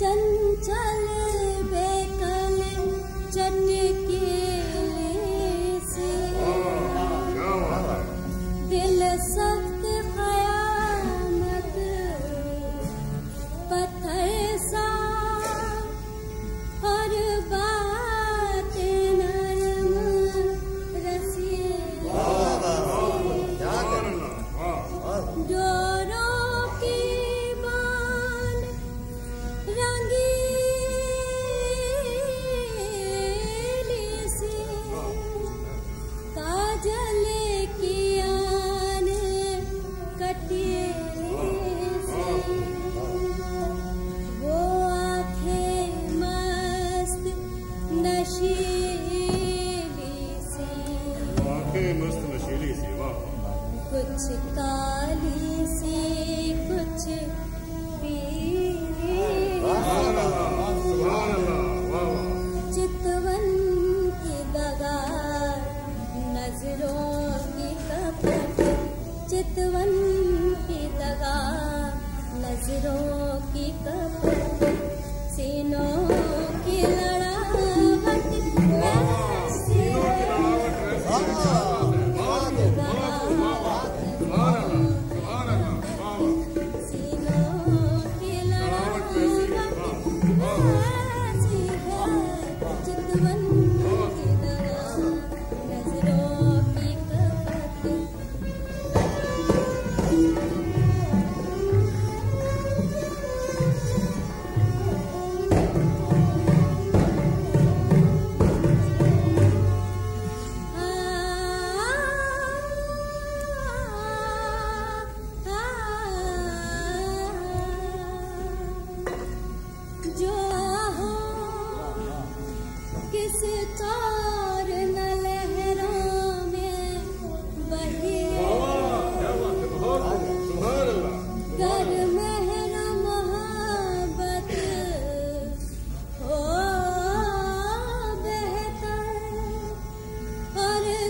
चंचल कुछ काली सी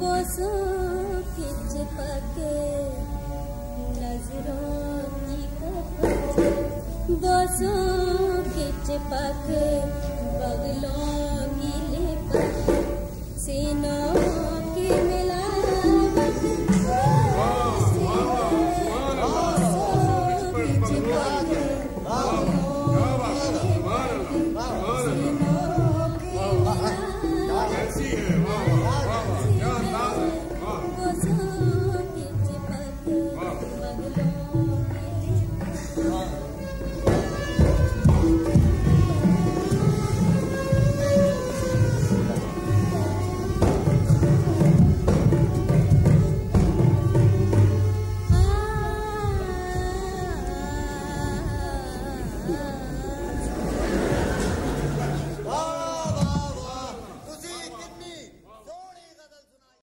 बोसो खिंच पके नज़रों की कपच बोसो बगलों की लिपट सेना Garcia.